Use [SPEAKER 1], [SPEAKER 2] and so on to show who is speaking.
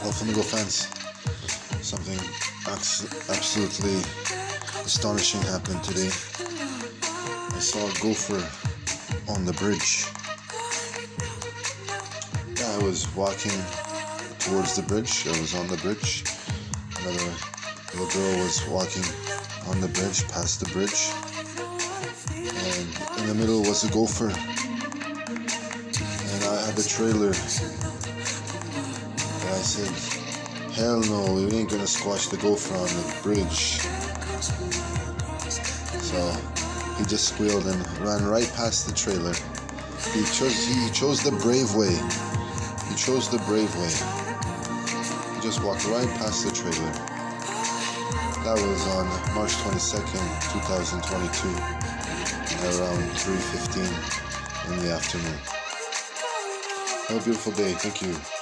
[SPEAKER 1] Well, Flamingo fans, something absolutely astonishing happened today. I saw a gopher on the bridge. I was walking towards the bridge. I was on the bridge. Another little girl was walking on the bridge, past the bridge. In the middle was a gopher. And I had the trailer And I said, hell no, we ain't gonna squash the gopher on the bridge. So he just squealed and ran right past the trailer. He chose he chose the brave way. He chose the brave way. He just walked right past the trailer. That was on March 22nd, 2022, around 3:15 in the afternoon. Have a beautiful day. Thank you.